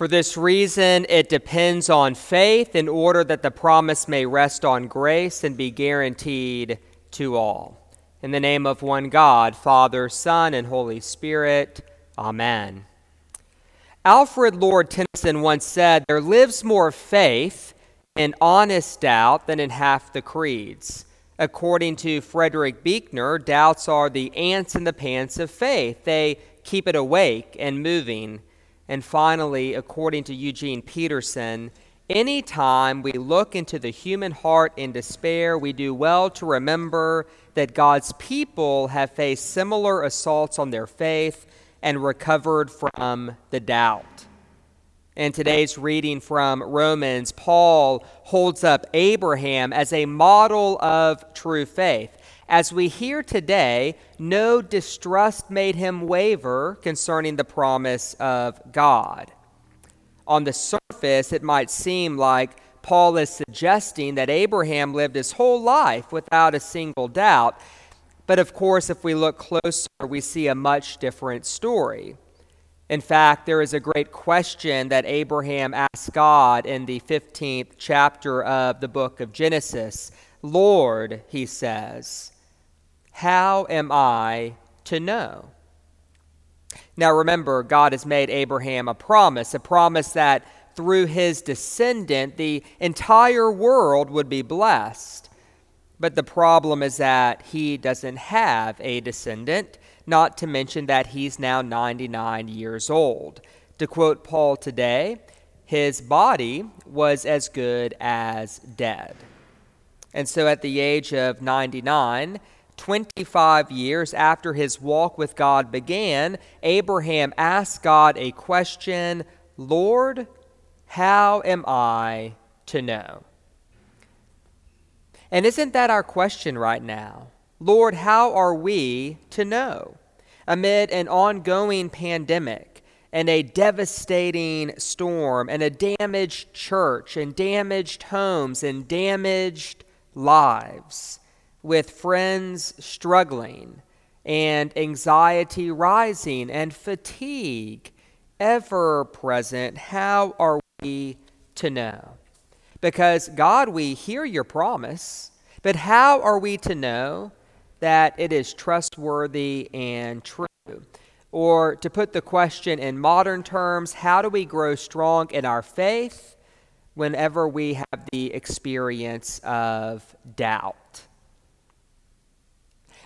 For this reason, it depends on faith in order that the promise may rest on grace and be guaranteed to all. In the name of one God, Father, Son, and Holy Spirit, Amen. Alfred Lord Tennyson once said, There lives more faith in honest doubt than in half the creeds. According to Frederick Buechner, doubts are the ants in the pants of faith. They keep it awake and moving and finally, according to Eugene Peterson, anytime we look into the human heart in despair, we do well to remember that God's people have faced similar assaults on their faith and recovered from the doubt. In today's reading from Romans, Paul holds up Abraham as a model of true faith. As we hear today, no distrust made him waver concerning the promise of God. On the surface, it might seem like Paul is suggesting that Abraham lived his whole life without a single doubt. But of course, if we look closer, we see a much different story. In fact, there is a great question that Abraham asked God in the 15th chapter of the book of Genesis. Lord, he says, how am I to know? Now remember, God has made Abraham a promise, a promise that through his descendant, the entire world would be blessed. But the problem is that he doesn't have a descendant, not to mention that he's now 99 years old. To quote Paul today, his body was as good as dead. And so at the age of 99, 25 years after his walk with God began, Abraham asked God a question Lord, how am I to know? And isn't that our question right now? Lord, how are we to know? Amid an ongoing pandemic and a devastating storm and a damaged church and damaged homes and damaged lives with friends struggling and anxiety rising and fatigue ever present, how are we to know? Because, God, we hear your promise, but how are we to know that it is trustworthy and true? Or to put the question in modern terms, how do we grow strong in our faith whenever we have the experience of doubt?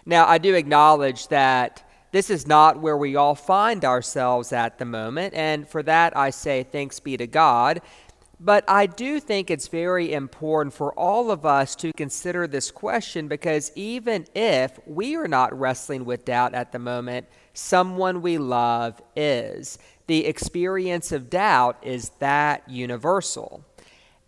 Now, I do acknowledge that this is not where we all find ourselves at the moment, and for that I say thanks be to God. But I do think it's very important for all of us to consider this question because even if we are not wrestling with doubt at the moment, someone we love is. The experience of doubt is that universal.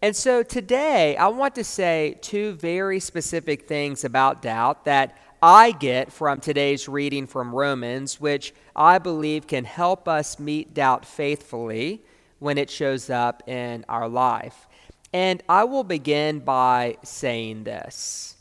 And so today, I want to say two very specific things about doubt that I get from today's reading from Romans, which I believe can help us meet doubt faithfully when it shows up in our life. And I will begin by saying this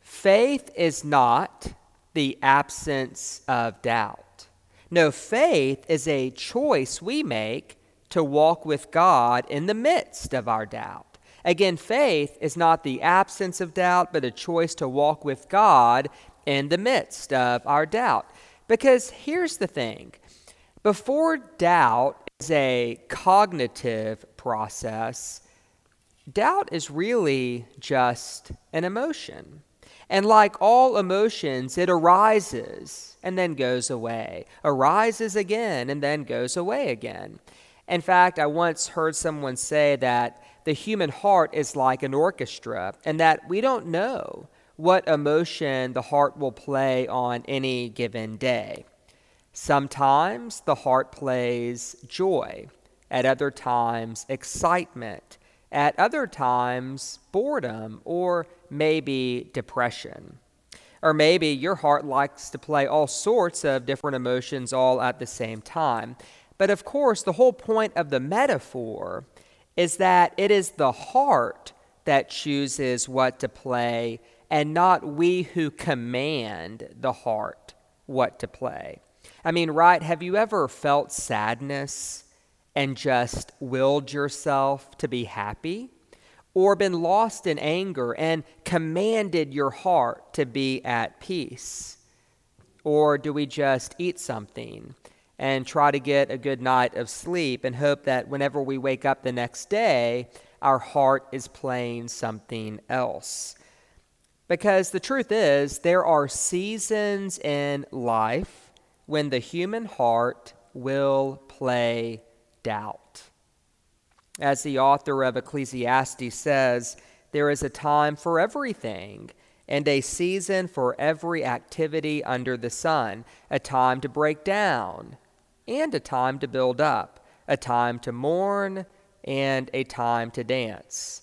faith is not the absence of doubt. No, faith is a choice we make to walk with God in the midst of our doubt. Again, faith is not the absence of doubt, but a choice to walk with God in the midst of our doubt. Because here's the thing before doubt is a cognitive process, doubt is really just an emotion. And like all emotions, it arises and then goes away, arises again and then goes away again. In fact, I once heard someone say that the human heart is like an orchestra, and that we don't know what emotion the heart will play on any given day. Sometimes the heart plays joy, at other times, excitement, at other times, boredom, or maybe depression. Or maybe your heart likes to play all sorts of different emotions all at the same time. But of course, the whole point of the metaphor is that it is the heart that chooses what to play and not we who command the heart what to play. I mean, right? Have you ever felt sadness and just willed yourself to be happy? Or been lost in anger and commanded your heart to be at peace? Or do we just eat something and try to get a good night of sleep and hope that whenever we wake up the next day, our heart is playing something else? Because the truth is, there are seasons in life when the human heart will play doubt. As the author of Ecclesiastes says, there is a time for everything and a season for every activity under the sun, a time to break down and a time to build up, a time to mourn and a time to dance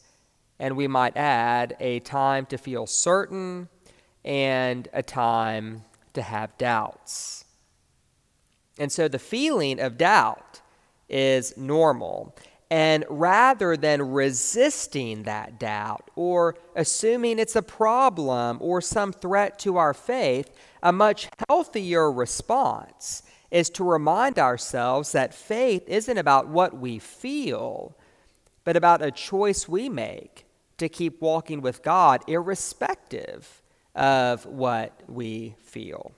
and we might add a time to feel certain and a time to have doubts. And so the feeling of doubt is normal. And rather than resisting that doubt or assuming it's a problem or some threat to our faith, a much healthier response is to remind ourselves that faith isn't about what we feel, but about a choice we make to keep walking with God, irrespective of what we feel.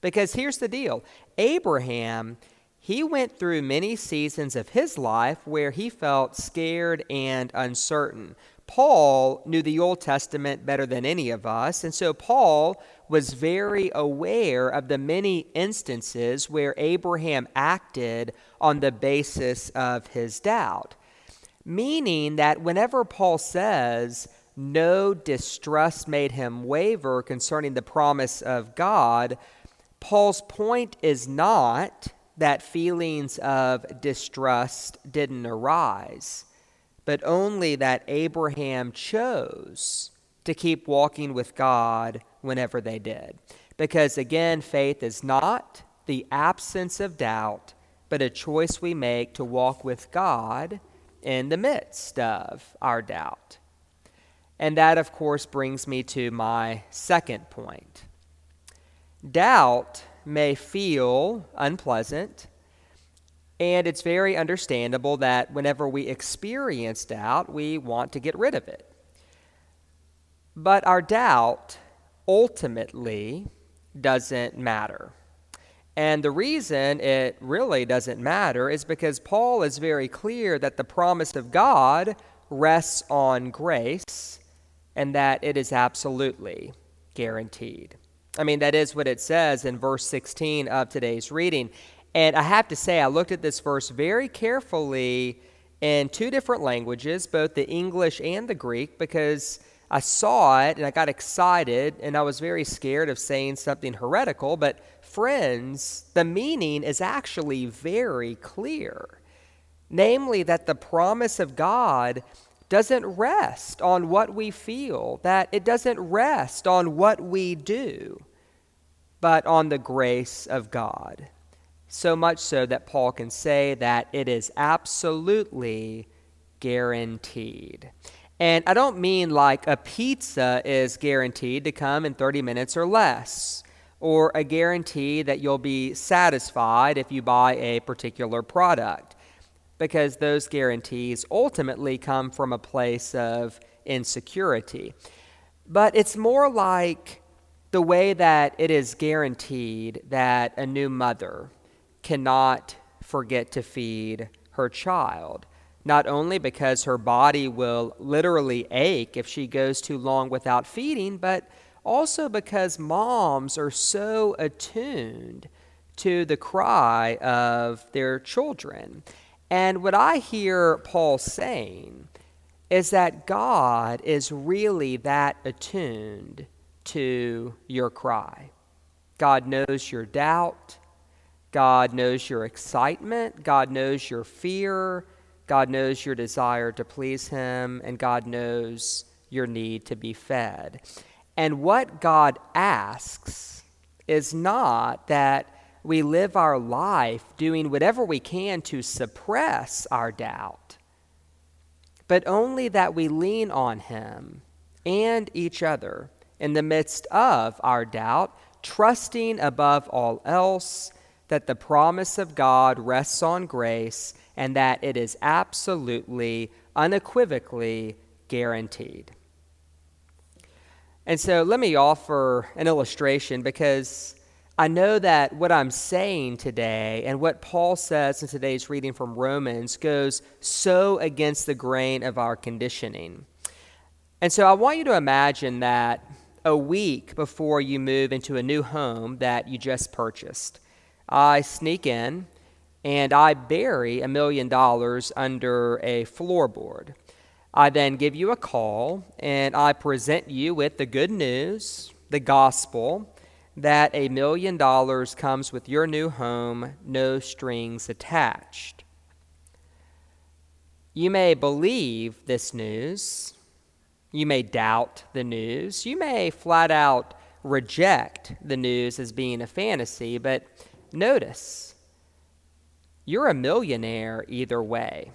Because here's the deal Abraham, he went through many seasons of his life where he felt scared and uncertain. Paul knew the Old Testament better than any of us, and so Paul was very aware of the many instances where Abraham acted on the basis of his doubt. Meaning that whenever Paul says, no distrust made him waver concerning the promise of God, Paul's point is not that feelings of distrust didn't arise, but only that Abraham chose to keep walking with God whenever they did. Because again, faith is not the absence of doubt, but a choice we make to walk with God in the midst of our doubt. And that, of course, brings me to my second point. Doubt may feel unpleasant, and it's very understandable that whenever we experience doubt, we want to get rid of it. But our doubt ultimately doesn't matter. And the reason it really doesn't matter is because Paul is very clear that the promise of God rests on grace and that it is absolutely guaranteed. I mean, that is what it says in verse 16 of today's reading. And I have to say, I looked at this verse very carefully in two different languages, both the English and the Greek, because I saw it and I got excited and I was very scared of saying something heretical, but friends, the meaning is actually very clear. Namely, that the promise of God doesn't rest on what we feel, that it doesn't rest on what we do, but on the grace of God. So much so that Paul can say that it is absolutely guaranteed. And I don't mean like a pizza is guaranteed to come in 30 minutes or less, or a guarantee that you'll be satisfied if you buy a particular product, because those guarantees ultimately come from a place of insecurity. But it's more like the way that it is guaranteed that a new mother cannot forget to feed her child not only because her body will literally ache if she goes too long without feeding, but also because moms are so attuned to the cry of their children. And what I hear Paul saying is that God is really that attuned to your cry. God knows your doubt. God knows your excitement, God knows your fear, God knows your desire to please Him, and God knows your need to be fed. And what God asks is not that we live our life doing whatever we can to suppress our doubt, but only that we lean on Him and each other in the midst of our doubt, trusting above all else that the promise of God rests on grace and that it is absolutely, unequivocally guaranteed. And so let me offer an illustration because I know that what I'm saying today and what Paul says in today's reading from Romans goes so against the grain of our conditioning. And so I want you to imagine that a week before you move into a new home that you just purchased, I sneak in and I bury a million dollars under a floorboard. I then give you a call and I present you with the good news, the gospel, that a million dollars comes with your new home, no strings attached. You may believe this news. You may doubt the news. You may flat out reject the news as being a fantasy, but notice you're a millionaire either way.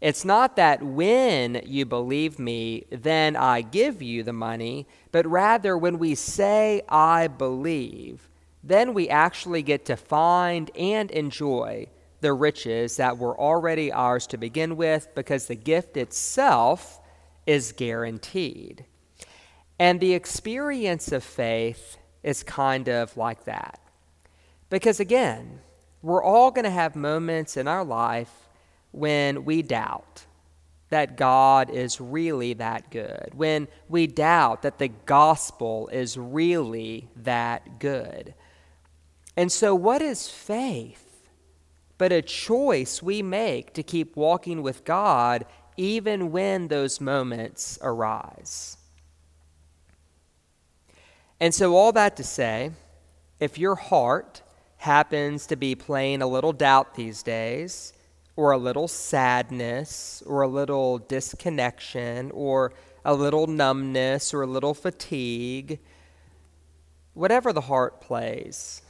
It's not that when you believe me, then I give you the money, but rather when we say, I believe, then we actually get to find and enjoy the riches that were already ours to begin with because the gift itself is guaranteed. And the experience of faith is kind of like that. Because again, we're all going to have moments in our life when we doubt that God is really that good, when we doubt that the gospel is really that good. And so, what is faith? But a choice we make to keep walking with God even when those moments arise. And so, all that to say, if your heart happens to be playing a little doubt these days, or a little sadness or a little disconnection or a little numbness or a little fatigue, whatever the heart plays,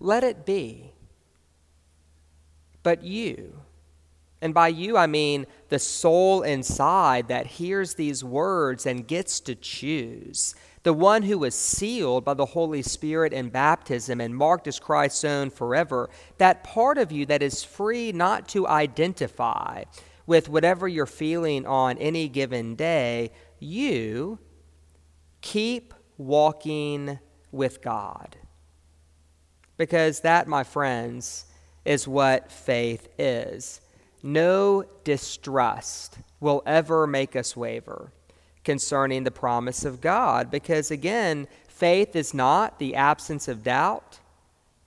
let it be. But you, and by you I mean the soul inside that hears these words and gets to choose the one who was sealed by the Holy Spirit in baptism and marked as Christ's own forever, that part of you that is free not to identify with whatever you're feeling on any given day, you keep walking with God. Because that, my friends, is what faith is. No distrust will ever make us waver concerning the promise of God. Because again, faith is not the absence of doubt,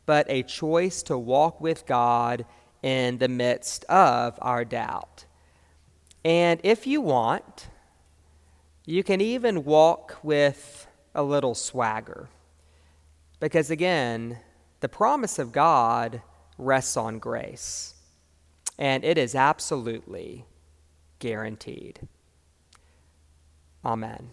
but a choice to walk with God in the midst of our doubt. And if you want, you can even walk with a little swagger. Because again, the promise of God rests on grace, and it is absolutely guaranteed. Amen.